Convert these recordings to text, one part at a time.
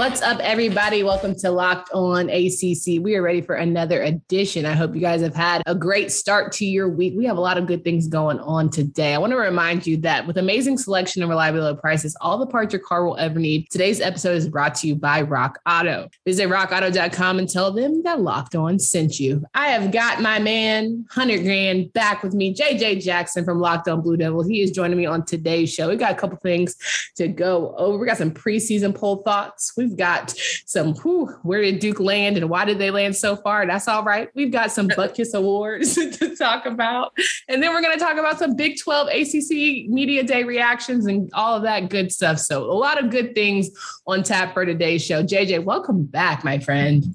What's up, everybody? Welcome to Locked On ACC. We are ready for another edition. I hope you guys have had a great start to your week. We have a lot of good things going on today. I want to remind you that with amazing selection and reliable low prices, all the parts your car will ever need, today's episode is brought to you by Rock Auto. Visit rockauto.com and tell them that Locked On sent you. I have got my man, 100 grand, back with me, JJ Jackson from Locked On Blue Devils. He is joining me on today's show. We got a couple things to go over. We got some preseason poll thoughts. We've got some whew, where did Duke land and why did they land so far? That's all right. We've got some Butkus Awards to talk about. And then we're going to talk about some Big 12 ACC Media Day reactions and all of that good stuff. So, a lot of good things on tap for today's show. JJ, welcome back, my friend.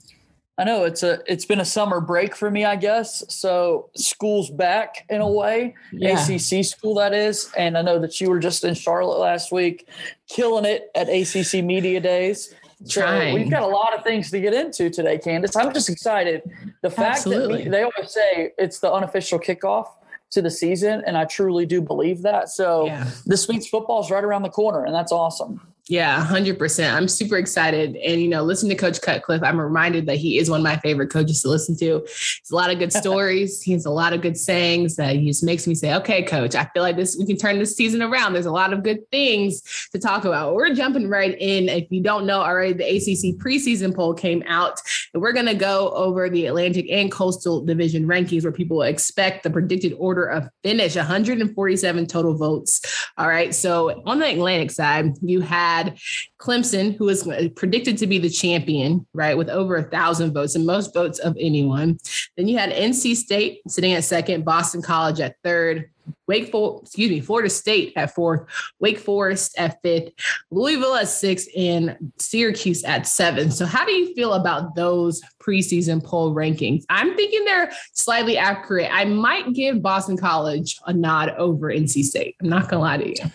I know it's a it's been a summer break for me, I guess. So school's back in a way, yeah. ACC school that is. And I know that you were just in Charlotte last week, killing it at ACC Media Days. Trying. So we've got a lot of things to get into today, Candace. I'm just excited. The fact Absolutely. that we, they always say it's the unofficial kickoff to the season, and I truly do believe that. So yeah. this week's football is right around the corner, and that's awesome. Yeah, 100%. I'm super excited. And, you know, listen to Coach Cutcliffe. I'm reminded that he is one of my favorite coaches to listen to. He's a lot of good stories. he has a lot of good sayings that he just makes me say, okay, coach, I feel like this, we can turn this season around. There's a lot of good things to talk about. We're jumping right in. If you don't know already, the ACC preseason poll came out, and we're going to go over the Atlantic and Coastal Division rankings where people expect the predicted order of finish 147 total votes. All right. So on the Atlantic side, you had Clemson, who was predicted to be the champion, right, with over a thousand votes and most votes of anyone. Then you had NC State sitting at second, Boston College at third, Wake Forest, excuse me, Florida State at fourth, Wake Forest at fifth, Louisville at six, and Syracuse at seven. So, how do you feel about those preseason poll rankings? I'm thinking they're slightly accurate. I might give Boston College a nod over NC State. I'm not gonna lie to you.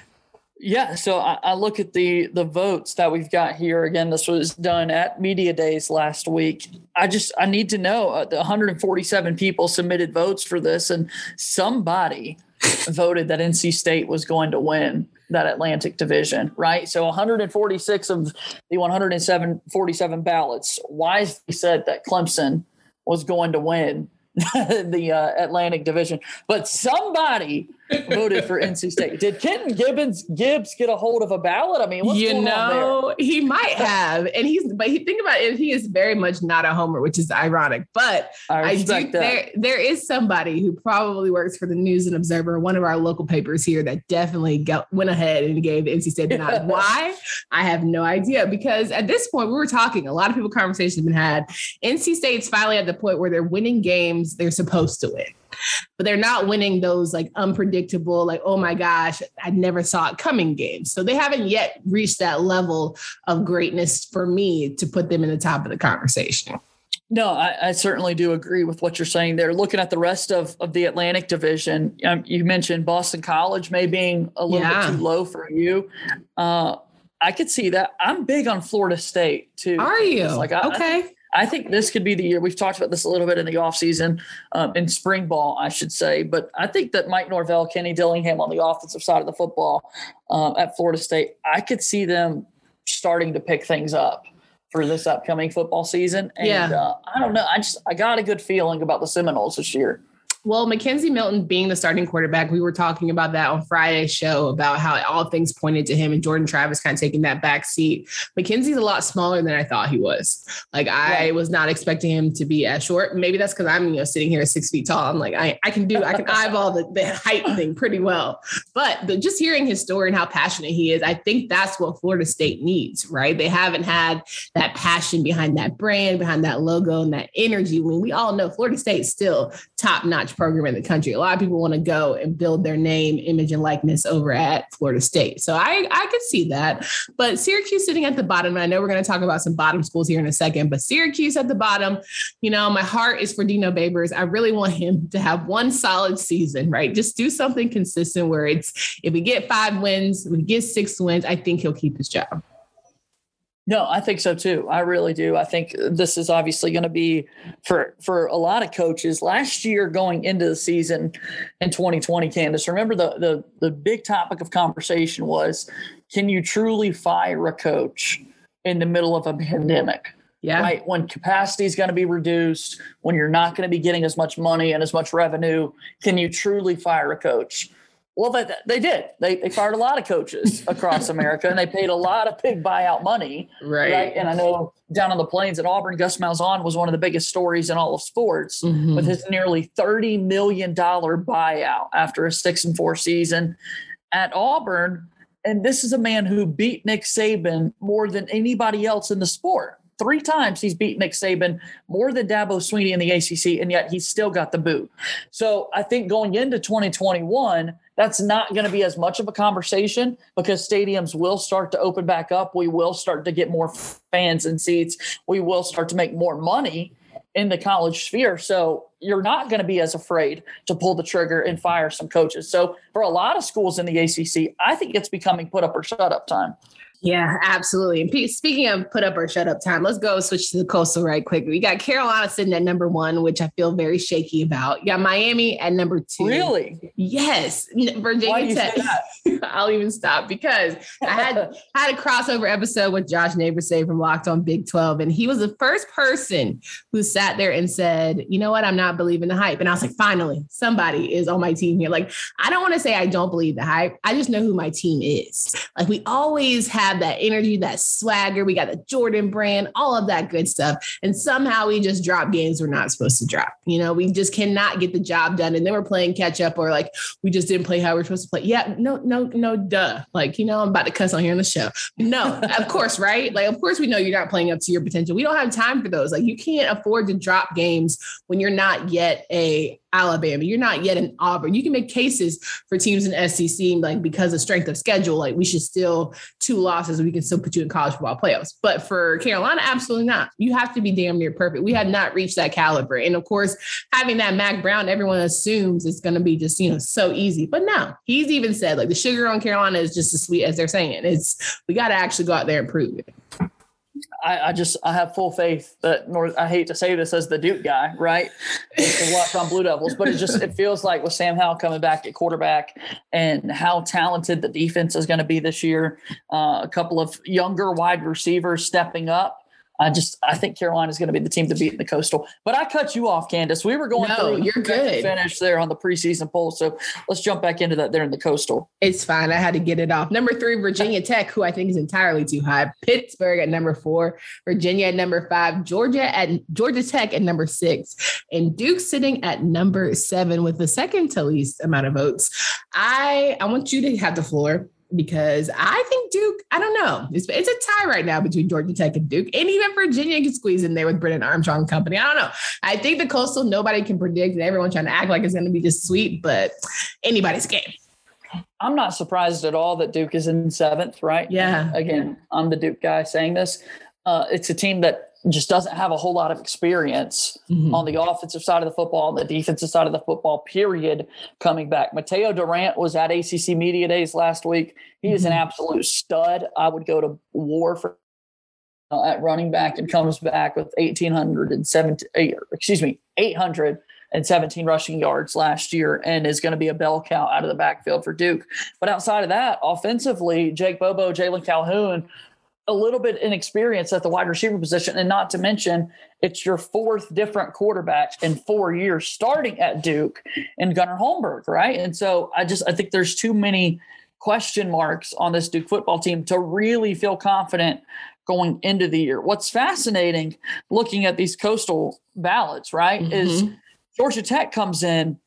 Yeah, so I, I, look at the the votes that we've got here. Again, this was done at Media Days last week. I just I need to know uh, the 147 people submitted votes for this, and somebody voted that NC State was going to win that Atlantic Division, right? So 146 of the 107 47 ballots wisely said that Clemson was going to win the uh, Atlantic Division, but somebody voted for NC State. Did Kenton Gibbons Gibbs get a hold of a ballot? I mean, you know, he might have, and he's but he think about it. He is very much not a homer, which is ironic. But I, I do that. there there is somebody who probably works for the News and Observer, one of our local papers here, that definitely got, went ahead and gave NC State the nod. Why? I have no idea because at this point we were talking. A lot of people conversations have been had. NC State's finally at the point where they're winning games they're supposed to win but they're not winning those like unpredictable, like, oh my gosh, I never saw it coming games. So they haven't yet reached that level of greatness for me to put them in the top of the conversation. No, I, I, certainly do agree with what you're saying there. Looking at the rest of, of the Atlantic Division, um, you mentioned Boston College may being a little yeah. bit too low for you. Uh, I could see that. I'm big on Florida State too. Are you? Like, I, okay. I, think this could be the year. We've talked about this a little bit in the offseason, um, in spring ball, I should say. But I think that Mike Norvell, Kenny Dillingham on the offensive side of the football um, at Florida State, I could see them starting to pick things up for this upcoming football season. And yeah. uh, I don't know. I just I got a good feeling about the Seminoles this year. Well, Mackenzie Milton being the starting quarterback, we were talking about that on Friday's show about how all things pointed to him and Jordan Travis kind of taking that back seat. Mackenzie's a lot smaller than I thought he was. Like I right. was not expecting him to be as short. Maybe that's because I'm you know sitting here six feet tall. I'm like I, I can do I can eyeball the, the height thing pretty well. But the, just hearing his story and how passionate he is, I think that's what Florida State needs. Right? They haven't had that passion behind that brand, behind that logo, and that energy. When we all know Florida State still top notch program in the country. A lot of people want to go and build their name, image, and likeness over at Florida State. So I, I could see that. But Syracuse sitting at the bottom, and I know we're going to talk about some bottom schools here in a second, but Syracuse at the bottom, you know, my heart is for Dino Babers. I really want him to have one solid season, right? Just do something consistent where it's if we get five wins, we get six wins, I think he'll keep his job. No, I think so too. I really do. I think uh, this is obviously going to be for for a lot of coaches. Last year, going into the season in 2020, Candace, remember the the the big topic of conversation was, can you truly fire a coach in the middle of a pandemic? Yeah. Right. When capacity is going to be reduced, when you're not going to be getting as much money and as much revenue, can you truly fire a coach? Well, they, they did. They, they fired a lot of coaches across America and they paid a lot of big buyout money. Right. right. And I know down on the plains at Auburn, Gus Malzahn was one of the biggest stories in all of sports Mhm. with his nearly $30 million buyout after a six and four season at Auburn. And this is a man who beat Nick Saban more than anybody else in the sport. Three times he's beat Nick Saban more than Dabo Swinney in the ACC, and yet he's still got the boot. So I think going into 2021, that's not going to be as much of a conversation because stadiums will start to open back up. We will start to get more fans and seats. We will start to make more money in the college sphere. So you're not going to be as afraid to pull the trigger and fire some coaches. So for a lot of schools in the ACC, I think it's becoming put up or shut up time. Yeah, absolutely. And P- speaking of put up or shut up time, let's go switch to the coastal right quick. We got Carolina sitting at number one, which I feel very shaky about. You got Miami at number two. Really? Yes. Virginia Tech. I'll even stop because I had had a crossover episode with Josh Neighborsay from Locked on Big 12. And he was the first person who sat there and said, you know what, I'm not believing the hype. And I was like, finally, somebody is on my team here. Like, I don't want to say I don't believe the hype. I just know who my team is. Like we always have that energy, that swagger. We got the Jordan brand, all of that good stuff. And somehow we just drop games we're not supposed to drop. You know, we just cannot get the job done. And then we're playing catch up or like we just didn't play how we're supposed to play. Yeah, no, no, no, duh. Like, you know, I'm about to cuss on here on the show. No, of course, right? Like, of course, we know you're not playing up to your potential. We don't have time for those. Like, you can't afford to drop games when you're not yet a Alabama. You're not yet in Auburn. You can make cases for teams in SEC, like because of strength of schedule, like we should still two losses, we can still put you in college football playoffs. But for Carolina, absolutely not. You have to be damn near perfect. We had not reached that caliber. And of course, having that Mack Brown, everyone assumes it's going to be just, you know, so easy. But no, he's even said like the sugar on Carolina is just as sweet as they're saying. It's we got to actually go out there and prove it. I, I just I have full faith that North. I hate to say this as the Duke guy, right? To watch on Blue Devils, but it just it feels like with Sam Howell coming back at quarterback and how talented the defense is going to be this year. Uh, a couple of younger wide receivers stepping up. I just I think Carolina is going to be the team to beat in the Coastal. But I cut you off, Candace. We were going No, through you're good. finish there on the preseason poll, so let's jump back into that there in the Coastal. It's fine. I had to get it off. Number three, Virginia Tech, who I think is entirely too high. Pittsburgh at number four, Virginia at number five, Georgia at Georgia Tech at number six, and Duke sitting at number seven with the second to least amount of votes. I I want you to have the floor because I think Duke, I don't know. It's, it's a tie right now between Georgia Tech and Duke. And even Virginia can squeeze in there with Brennan Armstrong company. I don't know. I think the coastal nobody can predict and everyone trying to act like it's going to be just sweet, but anybody's game. I'm not surprised at all that Duke is in seventh, right? Yeah. Again, I'm the Duke guy saying this. Uh, it's a team that just doesn't have a whole lot of experience Mhm. on the offensive side of the football, on the defensive side of the football, period, coming back. Mataeo Durant was at ACC Media Days last week. He is an Mhm. absolute stud. I would go to war for uh, at running back and comes back with 1,817, excuse me, 817 rushing yards last year and is going to be a bell cow out of the backfield for Duke. But outside of that, offensively, Jake Bobo, Jalon Calhoun, a little bit inexperienced at the wide receiver position. And not to mention, it's your fourth different quarterback in four years starting at Duke and Gunnar Holmberg, right? And so I just I think there's too many question marks on this Duke football team to really feel confident going into the year. What's fascinating looking at these coastal ballots, right, is Mhm. Georgia Tech comes in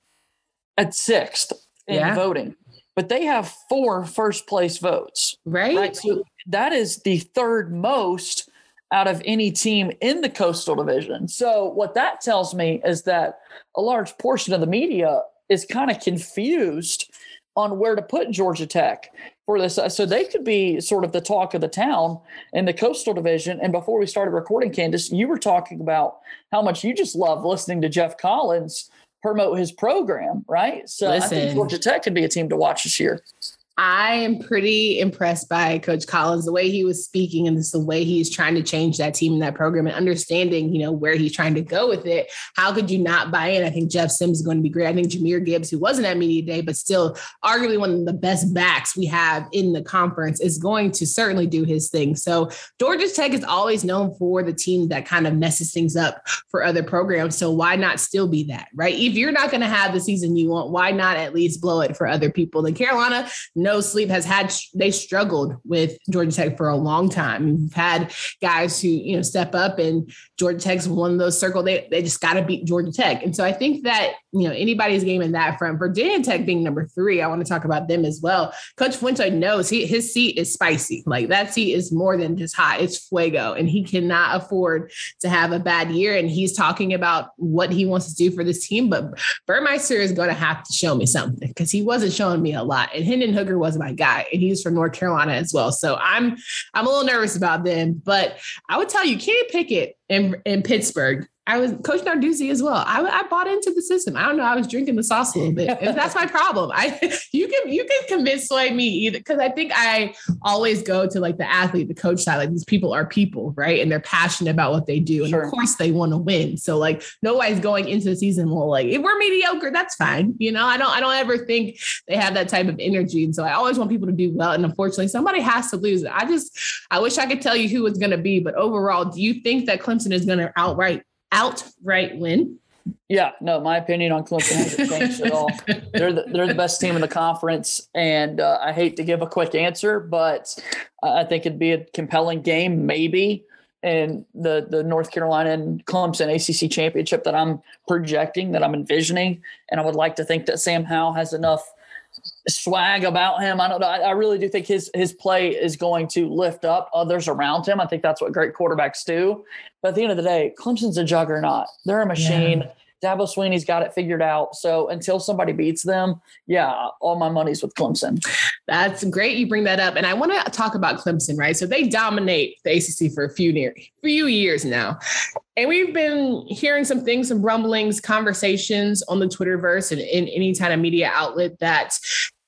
at sixth in Yeah. voting, but they have four first place votes. right? Right. So that is the third most out of any team in the Coastal Division. So, what that tells me is that a large portion of the media is kind of confused on where to put Georgia Tech for this. So, they could be sort of the talk of the town in the Coastal Division. And before we started recording, Candace, you were talking about how much you just love listening to Geoff Collins promote his program, right? So, Listen. I think Georgia Tech could be a team to watch this year. I am pretty impressed by Coach Collins, the way he was speaking and just the way he's trying to change that team and that program and understanding, you know, where he's trying to go with it. How could you not buy in? I think Jeff Sims is going to be great. I think Jahmyr Gibbs, who wasn't at media day, but still arguably one of the best backs we have in the conference, is going to certainly do his thing. So Georgia Tech is always known for the team that kind of messes things up for other programs. So why not still be that, right? If you're not going to have the season you want, why not at least blow it for other people? And Carolina, no sleep has had they struggled with Georgia Tech for a long time. We've had guys who you know step up, and Georgia Tech's one of those circle. They they just got to beat Georgia Tech, and so I think that you know anybody's game in that front. Virginia Tech being number three, I want to talk about them as well. Coach Fuente knows he his seat is spicy. Like that seat is more than just hot; it's fuego, and he cannot afford to have a bad year. And he's talking about what he wants to do for this team, but Burmeister is going to have to show me something because he wasn't showing me a lot, and Hendon Hooker was my guy, and he's from North Carolina as well. So I'm I'm a little nervous about them, but I would tell you, Kenny Pickett in in Pittsburgh I was Coach Narduzzi as well. I, I bought into the system. I don't know. I was drinking the sauce a little bit. that's my problem. I you can you can convince sway me either because I think I always go to like the athlete, the coach side. Like these people are people, right? And they're passionate about what they do, and sure. of course they want to win. So like nobody's going into the season well like if we're mediocre, that's fine. You know, I don't I don't ever think they have that type of energy, and so I always want people to do well. And unfortunately, somebody has to lose. I just I wish I could tell you who it's going to be, but overall, do you think that Clemson is going to outright outright win. Yeah, no, my opinion on Clemson hasn't changed at all. They're the, they're the best team in the conference, and uh, I hate to give a quick answer, but I think it'd be a compelling game, maybe And the the North Carolina and Clemson ACC championship that I'm projecting, that I'm envisioning, and I would like to think that Sam Howell has enough swag about him. I don't know. I, I, really do think his his play is going to lift up others around him. I think that's what great quarterbacks do. But at the end of the day, Clemson's a juggernaut. They're a machine. Yeah. Dabo Swinney's got it figured out. So until somebody beats them, yeah, all my money's with Clemson. That's great. You bring that up, and I want to talk about Clemson, right? So they dominate the ACC for a few near few years now, and we've been hearing some things, some rumblings, conversations on the Twitterverse and in any kind of media outlet that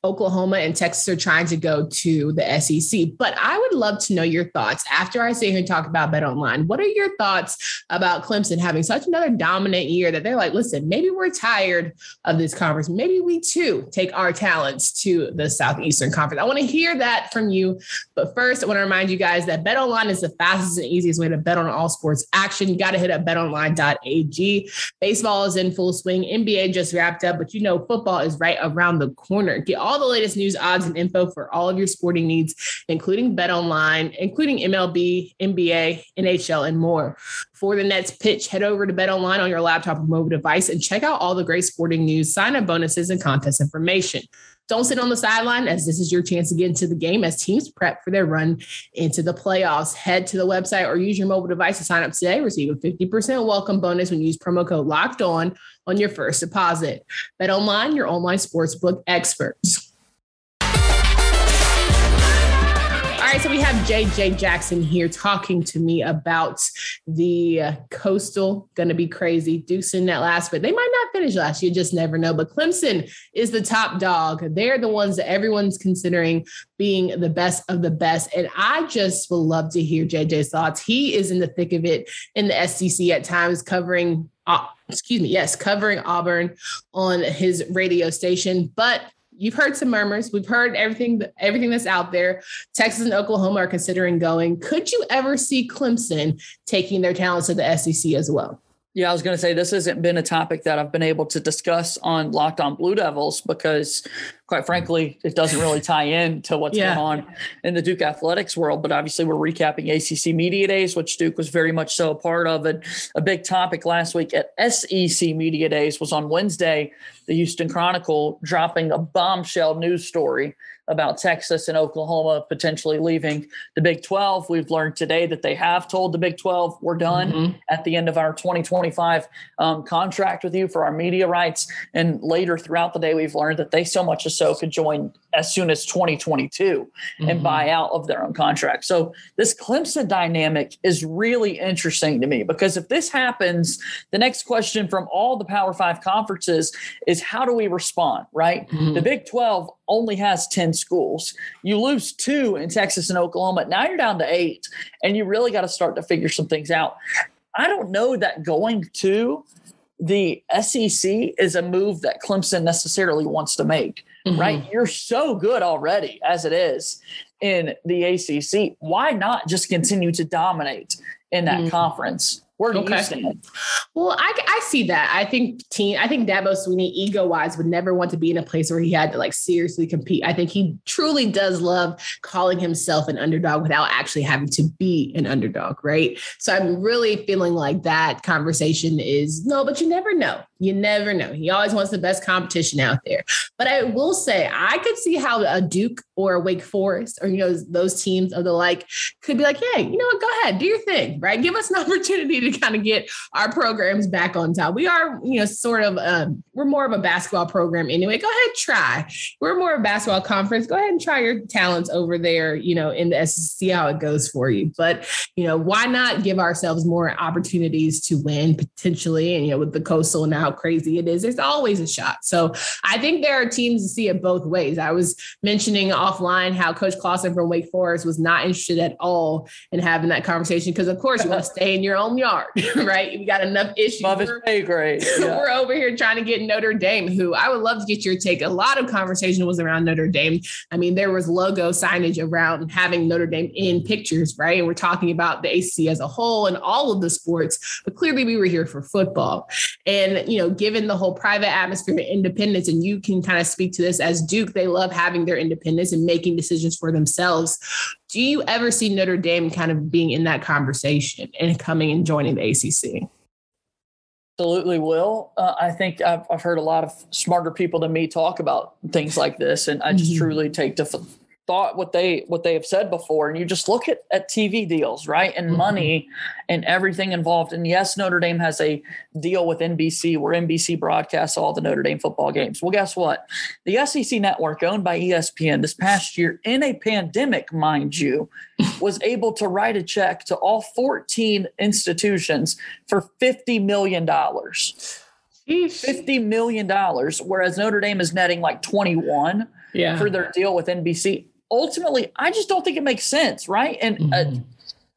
Oklahoma and Texas are trying to go to the SEC. But I would love to know your thoughts after I sit here and talk about Bet Online. What are your thoughts about Clemson having such another dominant year that they're like, listen, maybe we're tired of this conference. Maybe we too take our talents to the Southeastern Conference. I want to hear that from you. But first, I want to remind you guys that Bet Online is the fastest and easiest way to bet on all sports action. You got to hit up betonline.ag. Baseball is in full swing. NBA just wrapped up, but you know, football is right around the corner. Get all all the latest news, odds, and info for all of your sporting needs, including Bet Online, including MLB, NBA, NHL, and more. For the Nets pitch, head over to Bet Online on your laptop or mobile device and check out all the great sporting news, sign up bonuses, and contest information. Don't sit on the sideline as this is your chance to get into the game as teams prep for their run into the playoffs. Head to the website or use your mobile device to sign up today. Receive a 50% welcome bonus when you use promo code locked on on your first deposit. Bet online, your online sportsbook experts. Right, so we have JJ Jackson here talking to me about the uh, coastal going to be crazy. In that last, but they might not finish last. You just never know. But Clemson is the top dog. They're the ones that everyone's considering being the best of the best. And I just would love to hear JJ's thoughts. He is in the thick of it in the SEC at times, covering. Uh, excuse me, yes, covering Auburn on his radio station. But you've heard some murmurs. We've heard everything everything that's out there. Texas and Oklahoma are considering going. Could you ever see Clemson taking their talents to the SEC as well? Yeah, I was going to say this hasn't been a topic that I've been able to discuss on Locked On Blue Devils because quite frankly, it doesn't really tie in to what's yeah. going on in the Duke athletics world. But obviously, we're recapping ACC Media Days, which Duke was very much so a part of. And a big topic last week at SEC Media Days was on Wednesday, the Houston Chronicle dropping a bombshell news story about Texas and Oklahoma potentially leaving the Big 12. We've learned today that they have told the Big 12 we're done mm-hmm. at the end of our 2025 um, contract with you for our media rights. And later throughout the day, we've learned that they so much as so could join as soon as 2022 mm-hmm. and buy out of their own contract. So this Clemson dynamic is really interesting to me because if this happens, the next question from all the Power Five conferences is how do we respond, right? Mm-hmm. The Big 12 only has 10 schools. You lose two in Texas and Oklahoma. Now you're down to eight, and you really got to start to figure some things out. I don't know that going to the SEC is a move that Clemson necessarily wants to make, mm-hmm. right? You're so good already as it is in the ACC. Why not just continue to dominate in that mm-hmm. conference? Okay. Well, I, I see that. I think team. I think Dabo Swinney, ego wise, would never want to be in a place where he had to like seriously compete. I think he truly does love calling himself an underdog without actually having to be an underdog, right? So I'm really feeling like that conversation is no, but you never know. You never know. He always wants the best competition out there. But I will say, I could see how a Duke or a Wake Forest or, you know, those teams of the like could be like, hey, you know what? Go ahead, do your thing, right? Give us an opportunity to kind of get our programs back on top. We are, you know, sort of, um, we're more of a basketball program anyway. Go ahead, try. We're more of a basketball conference. Go ahead and try your talents over there, you know, in the SEC, see how it goes for you. But, you know, why not give ourselves more opportunities to win potentially? And, you know, with the coastal now how crazy it is, there's always a shot. So I think there are teams to see it both ways. I was mentioning offline how Coach Clawson from Wake Forest was not interested at all in having that conversation because, of course, you want to stay in your own yard, right? We got enough issues. Love his pay grade. Yeah. we're over here trying to get Notre Dame, who I would love to get your take. A lot of conversation was around Notre Dame. I mean, there was logo signage around having Notre Dame in pictures, right? And we're talking about the ACC as a whole and all of the sports, but clearly we were here for football. And, you know, given the whole private atmosphere and independence, and you can kind of speak to this as Duke, they love having their independence and making decisions for themselves. Do you ever see Notre Dame kind of being in that conversation and coming and joining the ACC? Absolutely will. Uh, I think I've, I've heard a lot of smarter people than me talk about things like this, and I just mm-hmm. truly take def- thought what they what they have said before and you just look at, at tv deals right and mm-hmm. money and everything involved. And yes notre dame has a deal with nbc where nbc broadcasts all the notre dame football games. Well guess what? The sec network owned by espn this past year in a pandemic mind you was able to write a check to all 14 institutions for 50 million dollars. 50 million dollars whereas notre dame is netting like 21 yeah. for their deal with nbc ultimately, I just don't think it makes sense, right? And uh, mm-hmm. uh,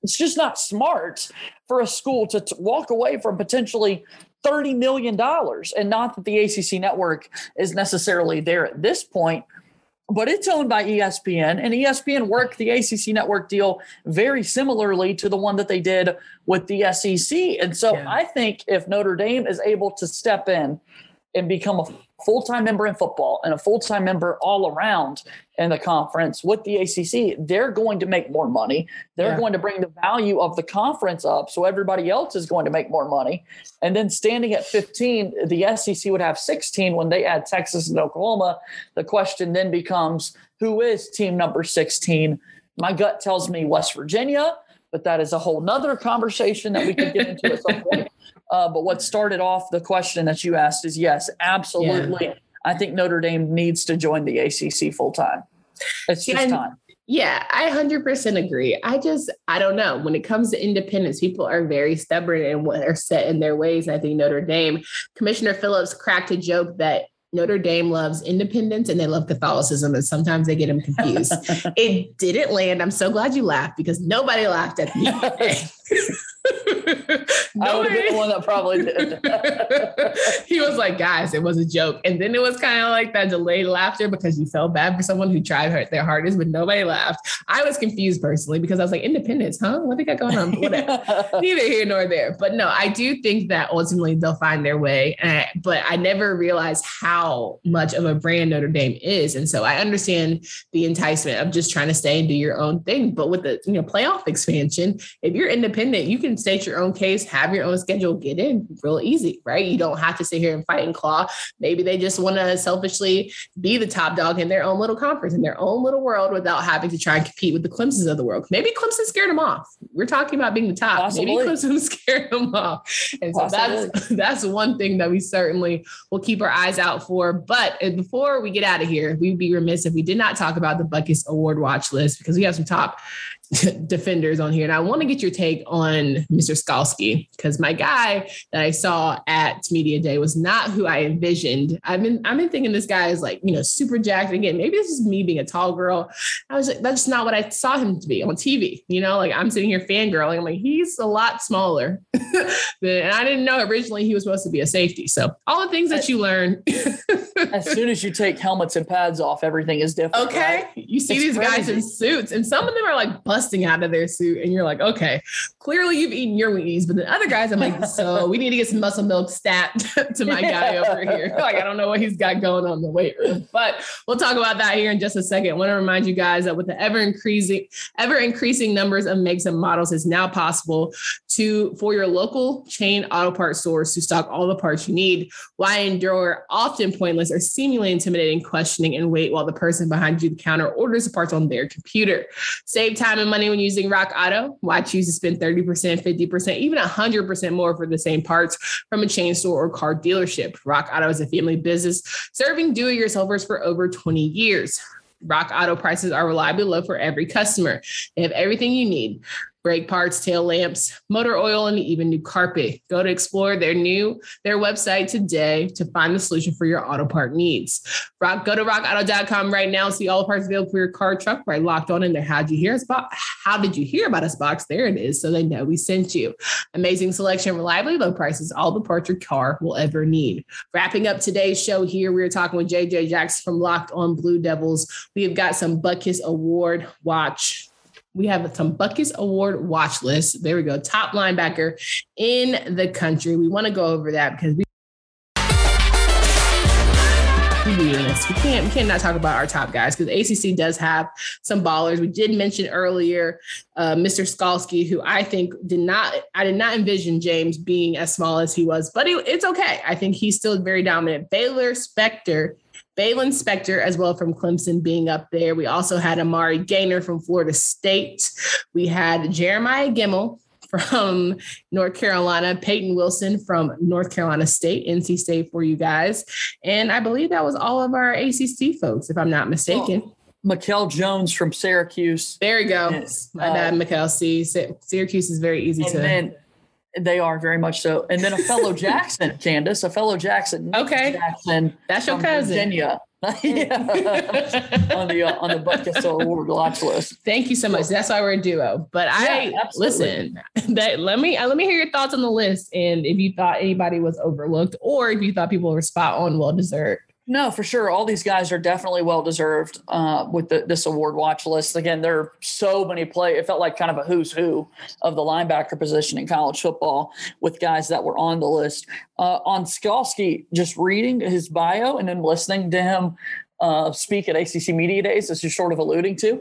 it's just not smart for a school to t- walk away from potentially $30 million. And not that the ACC network is necessarily there at this point, but it's owned by ESPN, and ESPN worked the ACC network deal very similarly to the one that they did with the SEC. And so yeah. I think if Notre Dame is able to step in and become a full time member in football and a full time member all around in the conference with the ACC, they're going to make more money. They're yeah. going to bring the value of the conference up. So everybody else is going to make more money. And then standing at 15, the SEC would have 16 when they add Texas and Oklahoma. The question then becomes who is team number 16? My gut tells me West Virginia, but that is a whole nother conversation that we could get into at some point. Uh, but what started off the question that you asked is yes, absolutely. Yeah. I think Notre Dame needs to join the ACC full time. It's just and, time. Yeah, I 100% agree. I just, I don't know. When it comes to independence, people are very stubborn and what are set in their ways. And I think Notre Dame, Commissioner Phillips cracked a joke that Notre Dame loves independence and they love Catholicism, and sometimes they get them confused. it didn't land. I'm so glad you laughed because nobody laughed at me. I would been the one that probably did. he was like, guys, it was a joke. And then it was kind of like that delayed laughter because you felt bad for someone who tried their hardest, but nobody laughed. I was confused personally because I was like, independence, huh? What they got going on? Neither here nor there. But no, I do think that ultimately they'll find their way. And, but I never realized how much of a brand Notre Dame is. And so I understand the enticement of just trying to stay and do your own thing. But with the you know playoff expansion, if you're independent, you can state your own case, have your own schedule, get in real easy, right? You don't have to sit here and fight and claw. Maybe they just want to selfishly be the top dog in their own little conference, in their own little world without having to try and compete with the Clemsons of the world. Maybe Clemson scared them off. We're talking about being the top. Possibly. Maybe Clemson scared them off. And so Possibly. that's that's one thing that we certainly will keep our eyes out for. But before we get out of here, we'd be remiss if we did not talk about the Butkus Award watch list because we have some top defenders on here. And I want to get your take on Mr. Skalski because my guy that I saw at Media Day was not who I envisioned. I've been I've been thinking this guy is like, you know, super jacked. Again, maybe this is me being a tall girl. I was like, that's not what I saw him to be on TV. You know, like I'm sitting here fangirling. I'm like, he's a lot smaller. and I didn't know originally he was supposed to be a safety. So all the things that you learn. as soon as you take helmets and pads off, everything is different. Okay. Right? You see it's these crazy. guys in suits, and some of them are like busting out of their suit, and you're like, okay, clearly you've eaten your Wheaties. But the other guys, I'm like, so we need to get some muscle milk stat to my guy over here. like, I don't know what he's got going on in the weight room, but we'll talk about that here in just a second. I want to remind you guys that with the ever increasing, ever increasing numbers of makes and models, it's now possible to for your local chain auto parts stores to stock all the parts you need. Why endure often pointless or seemingly intimidating questioning and wait while the person behind you the counter orders the parts on their computer. Save time and money when using Rock Auto. Why choose to spend 30%, 50%, even 100% more for the same parts from a chain store or car dealership? Rock Auto is a family business serving do-it-yourselfers for over 20 years. Rock Auto prices are reliably low for every customer. They have everything you need brake parts, tail lamps, motor oil, and even new carpet. Go to explore their new their website today to find the solution for your auto part needs. Rock, go to rockauto.com right now. See all the parts available for your car, truck, right locked on in there. How did you hear us box? How did you hear about us box? There it is. So they know we sent you. Amazing selection, reliably low prices, all the parts your car will ever need. Wrapping up today's show here, we are talking with JJ Jackson from Locked On Blue Devils. We have got some Butkus Award watch we have some Butkus Award watch list. There we go. Top linebacker in the country. We want to go over that because we we can't we can't not talk about our top guys because ACC does have some ballers. We did mention earlier uh, Mr. Skalski, who I think did not I did not envision James being as small as he was, but it, it's okay. I think he's still very dominant. Baylor Spector Baylon Spector as well from Clemson being up there. We also had Amari Gainer from Florida State. We had Jeremiah Gemmel from North Carolina, Peyton Wilson from North Carolina State, NC State for you guys. And I believe that was all of our ACC folks, if I'm not mistaken. Oh. Mikel Jones from Syracuse. There you go. My bad, uh, Mikel. See, Syracuse is very easy to. Then, they are very much so. And then a fellow Jackson, Candace, a fellow Jackson. Okay. Jackson. That's your cousin. Virginia. yeah. on the uh, on the Butkus Award watch list. Thank you so much. That's why we're a duo. But I yeah, listen. That let me uh, let me hear your thoughts on the list, and if you thought anybody was overlooked, or if you thought people were spot on, well deserved. No, for sure. All these guys are definitely well deserved uh, with the, this award watch list. Again, there are so many play. It felt like kind of a who's who of the linebacker position in college football with guys that were on the list. Uh, on Skalski, just reading his bio and then listening to him uh, speak at ACC Media Days, as you're sort of alluding to,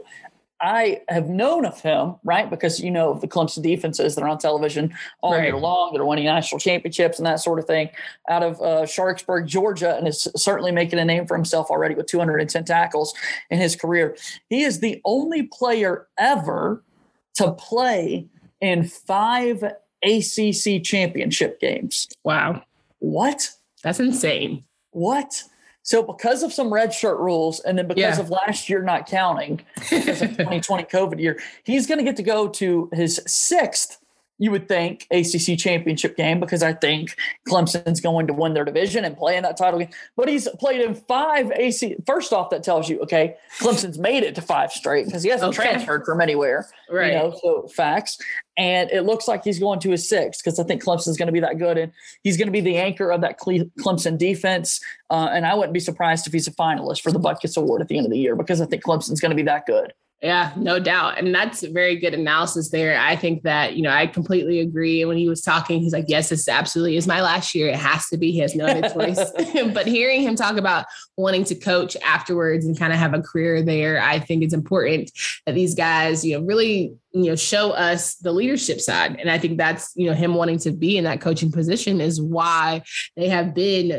I have known of him, right? Because you know the Clemson defenses that are on television all right. year long, that are winning national championships and that sort of thing, out of uh, Sharpsburg, Georgia, and is certainly making a name for himself already with 210 tackles in his career. He is the only player ever to play in five ACC championship games. Wow. What? That's insane. What? So because of some red shirt rules, and then because yeah. of last year not counting because of 2020 COVID year, he's going to get to go to his sixth you would think ACC championship game because I think Clemson's going to win their division and play in that title game. But he's played in five AC. First off, that tells you, okay, Clemson's made it to five straight because he hasn't okay. transferred from anywhere. Right. You know, so facts. And it looks like he's going to his sixth because I think Clemson's going to be that good. And he's going to be the anchor of that Clemson defense. Uh, and I wouldn't be surprised if he's a finalist for the Butkus Award at the end of the year because I think Clemson's going to be that good. Yeah, no doubt. And that's a very good analysis there. I think that, you know, I completely agree. And When he was talking, he's like, yes, this absolutely is my last year. It has to be. He has no other choice. but hearing him talk about wanting to coach afterwards and kind of have a career there, I think it's important that these guys, you know, really you know show us the leadership side. And i think that's you know him wanting to be in that coaching position is why they have been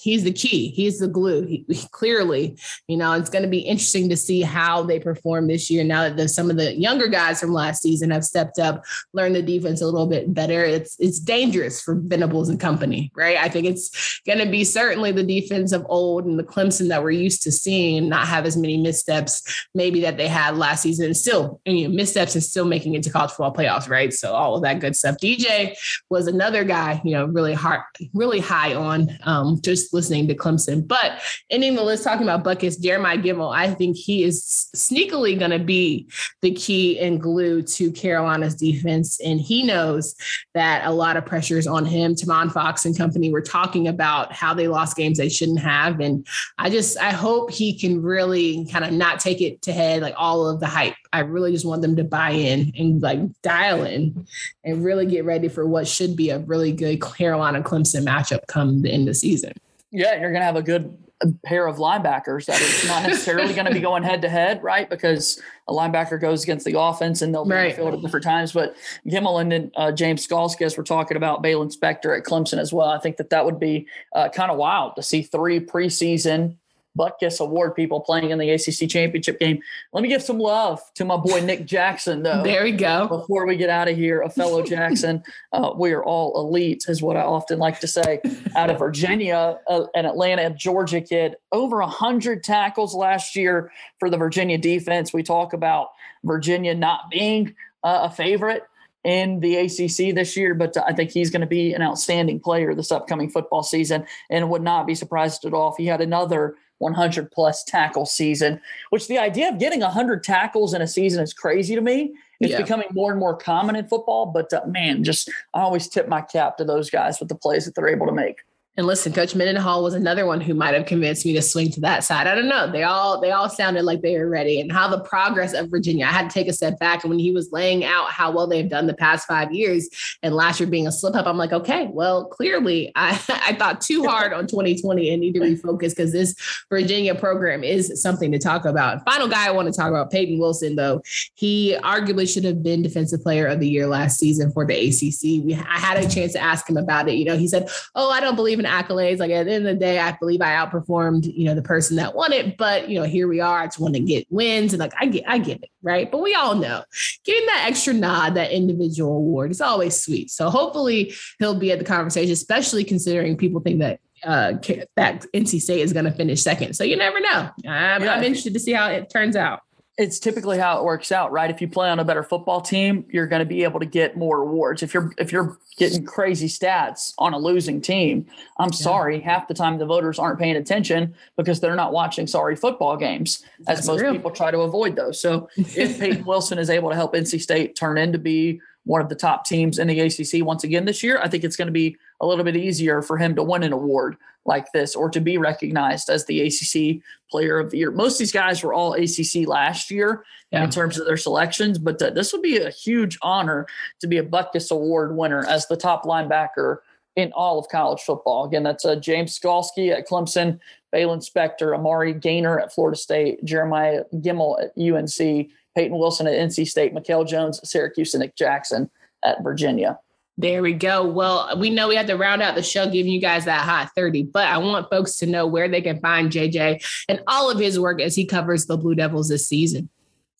he's the key he's the glue he, clearly you know it's going to be interesting to see how they perform this year now that the, some of the younger guys from last season have stepped up learned the defense a little bit better. It's it's dangerous for venables and company right? I think it's going to be certainly the defense of old and the clemson that we're used to seeing not have as many missteps maybe that they had last season and still you know missteps and still making it to college football playoffs, right? So all of that good stuff. DJ was another guy, you know, really hard, really high on um, just listening to Clemson. But ending the list talking about Butkus, Jeremiah Gemmel, I think he is sneakily going to be the key and glue to Carolina's defense. And he knows that a lot of pressure is on him. Tomon Fox and company were talking about how they lost games they shouldn't have. And I just, I hope he can really kind of not take it to head like all of the hype. I really just want them to buy in and like dial in and really get ready for what should be a really good Carolina Clemson matchup come the end of the season. Yeah, you're going to have a good pair of linebackers that is not necessarily going to be going head to head, right? Because a linebacker goes against the offense and they'll be right. field at different times. But Gemmel and uh, James Skalski, as we're talking about Baylon Spector at Clemson as well, I think that that would be uh, kind of wild to see three preseason Butkus Award people playing in the ACC championship game. Let me give some love to my boy Nick Jackson, though. there we go. Before we get out of here, a fellow Jackson. Uh, we are all elite, is what I often like to say. Out of Virginia, uh, an Atlanta, Georgia kid, over 100 tackles last year for the Virginia defense. We talk about Virginia not being uh, a favorite in the ACC this year, but I think he's going to be an outstanding player this upcoming football season and would not be surprised at all if he had another 100 plus tackle season, which the idea of getting 100 tackles in a season is crazy to me. It's yeah. becoming more and more common in football, but uh, man, just I always tip my cap to those guys with the plays that they're able to make. And listen, Coach Mendenhall was another one who might have convinced me to swing to that side. I don't know. They all they all sounded like they were ready. And how the progress of Virginia, I had to take a step back. And when he was laying out how well they've done the past five years, and last year being a slip up, I'm like, okay, well, clearly I, I thought too hard on 2020 and need to refocus because this Virginia program is something to talk about. Final guy I want to talk about, Peyton Wilson, though. He arguably should have been defensive player of the year last season for the ACC. We I had a chance to ask him about it. You know, he said, Oh, I don't believe in accolades. Like at the end of the day, I believe I outperformed, you know, the person that won it. But you know, here we are. I just want to get wins, and like I get, I get it, right? But we all know getting that extra nod, that individual award, is always sweet. So hopefully he'll be at the conversation, especially considering people think that uh that NC State is going to finish second. So you never know. I'm, yeah. I'm interested to see how it turns out it's typically how it works out, right? If you play on a better football team, you're going to be able to get more awards. If you're if you're getting crazy stats on a losing team, I'm yeah. sorry, half the time the voters aren't paying attention because they're not watching sorry football games, as That's most real. people try to avoid those. So if Peyton Wilson is able to help NC State turn into be one of the top teams in the ACC once again this year, I think it's going to be a little bit easier for him to win an award like this or to be recognized as the ACC player of the year. Most of these guys were all ACC last year yeah. in terms of their selections, but uh, this would be a huge honor to be a Butkus Award winner as the top linebacker in all of college football. Again, that's uh, James Skalski at Clemson, Baylon Spector, Amari Gainer at Florida State, Jeremiah Gemmel at UNC, Peyton Wilson at NC State, Mikel Jones, at Syracuse, and Nick Jackson at Virginia. There we go. Well, we know we have to round out the show giving you guys that hot 30, but I want folks to know where they can find JJ and all of his work as he covers the Blue Devils this season.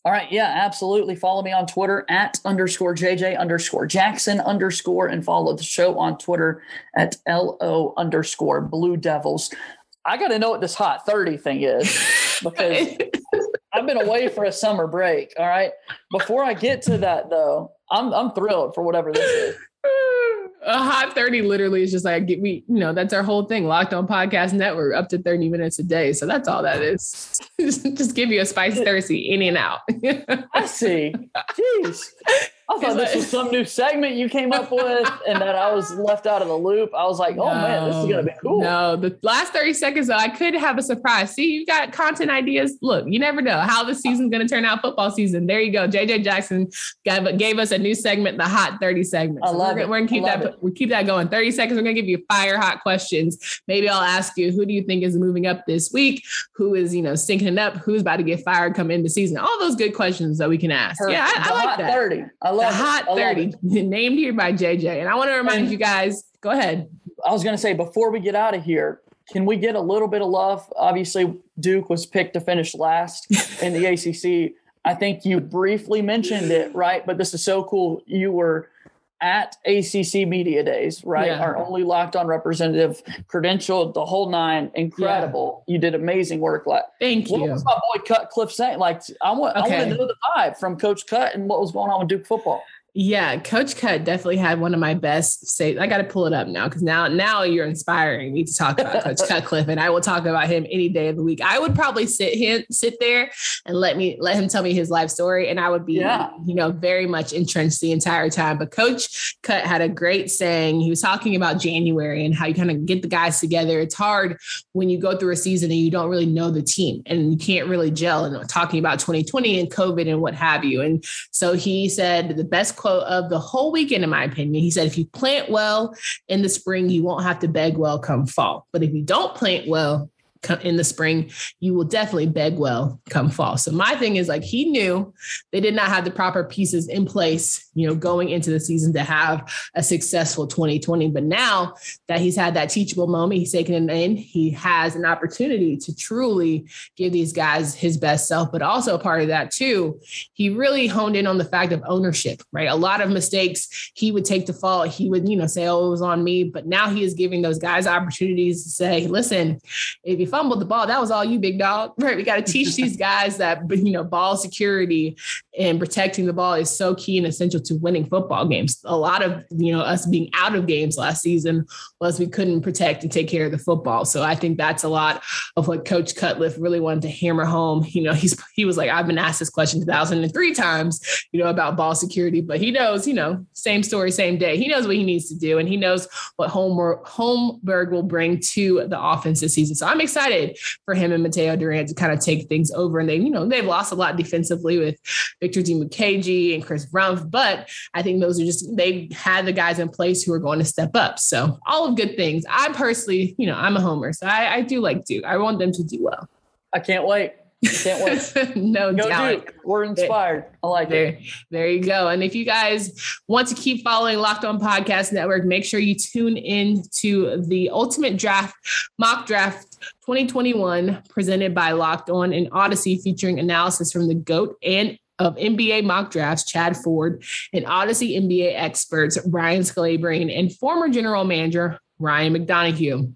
All right. Yeah, absolutely. Follow me on Twitter at underscore JJ underscore Jackson underscore and follow the show on Twitter at LO underscore Blue Devils. I got to know what this hot 30 thing is because I've been away for a summer break. All right. Before I get to that though, I'm I'm thrilled for whatever this is. A hot 30 literally is just like get we you know that's our whole thing locked on podcast network up to 30 minutes a day. So that's all that is. Just give you a spice thirsty in and out. I see. Jeez I thought this was some new segment you came up with and that I was left out of the loop. I was like, oh no, man, this is going to be cool. No, the last 30 seconds, though, I could have a surprise. See, you got content ideas. Look, you never know how the season's going to turn out football season. There you go. JJ Jackson gave, gave us a new segment, the hot 30 segment. So I love we're, it. We're going to keep that, it. we keep that going. 30 seconds. We're going to give you fire hot questions. Maybe I'll ask you, who do you think is moving up this week? Who is, you know, stinking up? Who's about to get fired come into season? All those good questions that we can ask. Perfect. Yeah, I, I like that. 30. I love the hot 30 named here by JJ. And I want to remind and you guys, go ahead. I was going to say, before we get out of here, can we get a little bit of love? Obviously, Duke was picked to finish last in the ACC. I think you briefly mentioned it, right? But this is so cool. You were at ACC Media Days, right? Yeah. Our only locked on representative, credentialed the whole nine. Incredible. Yeah. You did amazing work. Like, thank you. What was my boy Cutcliffe saying? Like, I want, okay. I want to know the vibe from Coach Cut and what was going on with Duke football. Yeah, Coach Cut definitely had one of my best say. I got to pull it up now because now now you're inspiring me to talk about Coach Cutcliffe, and I will talk about him any day of the week. I would probably sit him sit there and let me let him tell me his life story, and I would be yeah. you know very much entrenched the entire time. But Coach Cut had a great saying. He was talking about January and how you kind of get the guys together. It's hard when you go through a season and you don't really know the team and you can't really gel. And talking about 2020 and COVID and what have you. And so he said the best quote of the whole weekend, in my opinion. He said, if you plant well in the spring, you won't have to beg well come fall. But if you don't plant well, in the spring, you will definitely beg well come fall. So my thing is like he knew they did not have the proper pieces in place, you know, going into the season to have a successful 2020. But now that he's had that teachable moment, he's taken it in, he has an opportunity to truly give these guys his best self. But also part of that too, he really honed in on the fact of ownership, right? A lot of mistakes he would take to fault. He would, you know, say, oh, it was on me. But now he is giving those guys opportunities to say, listen, if you fumbled the ball, that was all you, big dog. Right. We got to teach these guys that, you know, ball security and protecting the ball is so key and essential to winning football games. A lot of, you know, us being out of games last season was we couldn't protect and take care of the football. So I think that's a lot of what Coach Cutcliffe really wanted to hammer home. You know, he's, he was like, I've been asked this question 2003 times, you know, about ball security, but he knows, you know, same story, same day. He knows what he needs to do and he knows what Holmberg, Holmberg will bring to the offense this season. So I'm excited for him and Mataeo Durant to kind of take things over. And they, you know, they've lost a lot defensively with Victor D. Dimukeje and Chris Rumph, but I think those are just they had the guys in place who are going to step up. So all of good things. I personally, you know, I'm a homer, so I, I do like Duke. I want them to do well. I can't wait. Can't wait. no go doubt. Duke. We're inspired. I like there, it. There you go. And if you guys want to keep following Locked On Podcast Network, make sure you tune in to the Ultimate Draft Mock Draft 2021 presented by Locked On and Audacy featuring analysis from the GOAT and of NBA mock drafts, Chad Ford, and Audacy NBA experts, Brian Scalabrine, and former general manager, Ryan McDonough.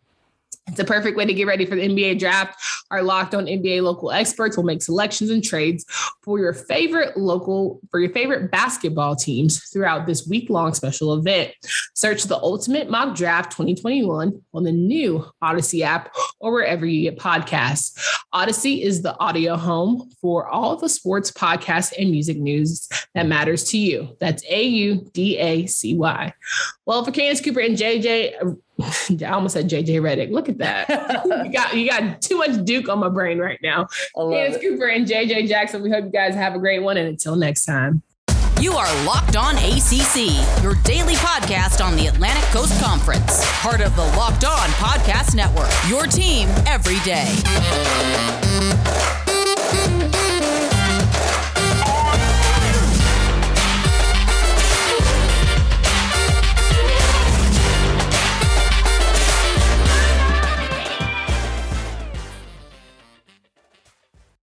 It's a perfect way to get ready for the NBA draft. Our locked on NBA local experts will make selections and trades for your favorite local, for your favorite basketball teams throughout this week long special event. Search the Ultimate Mock Draft 2021 on the new Audacy app or wherever you get podcasts. Audacy is the audio home for all the sports, podcasts, and music news that matters to you. That's A U D A C Y. Well, for Candace Cooper and JJ, I almost said JJ Redick. Look at that. you got you got too much Duke on my brain right now. Candace Cooper and JJ Jackson. We hope you guys have a great one. And until next time. You are Locked On ACC, your daily podcast on the Atlantic Coast Conference. Part of the Locked On Podcast Network. Your team every day.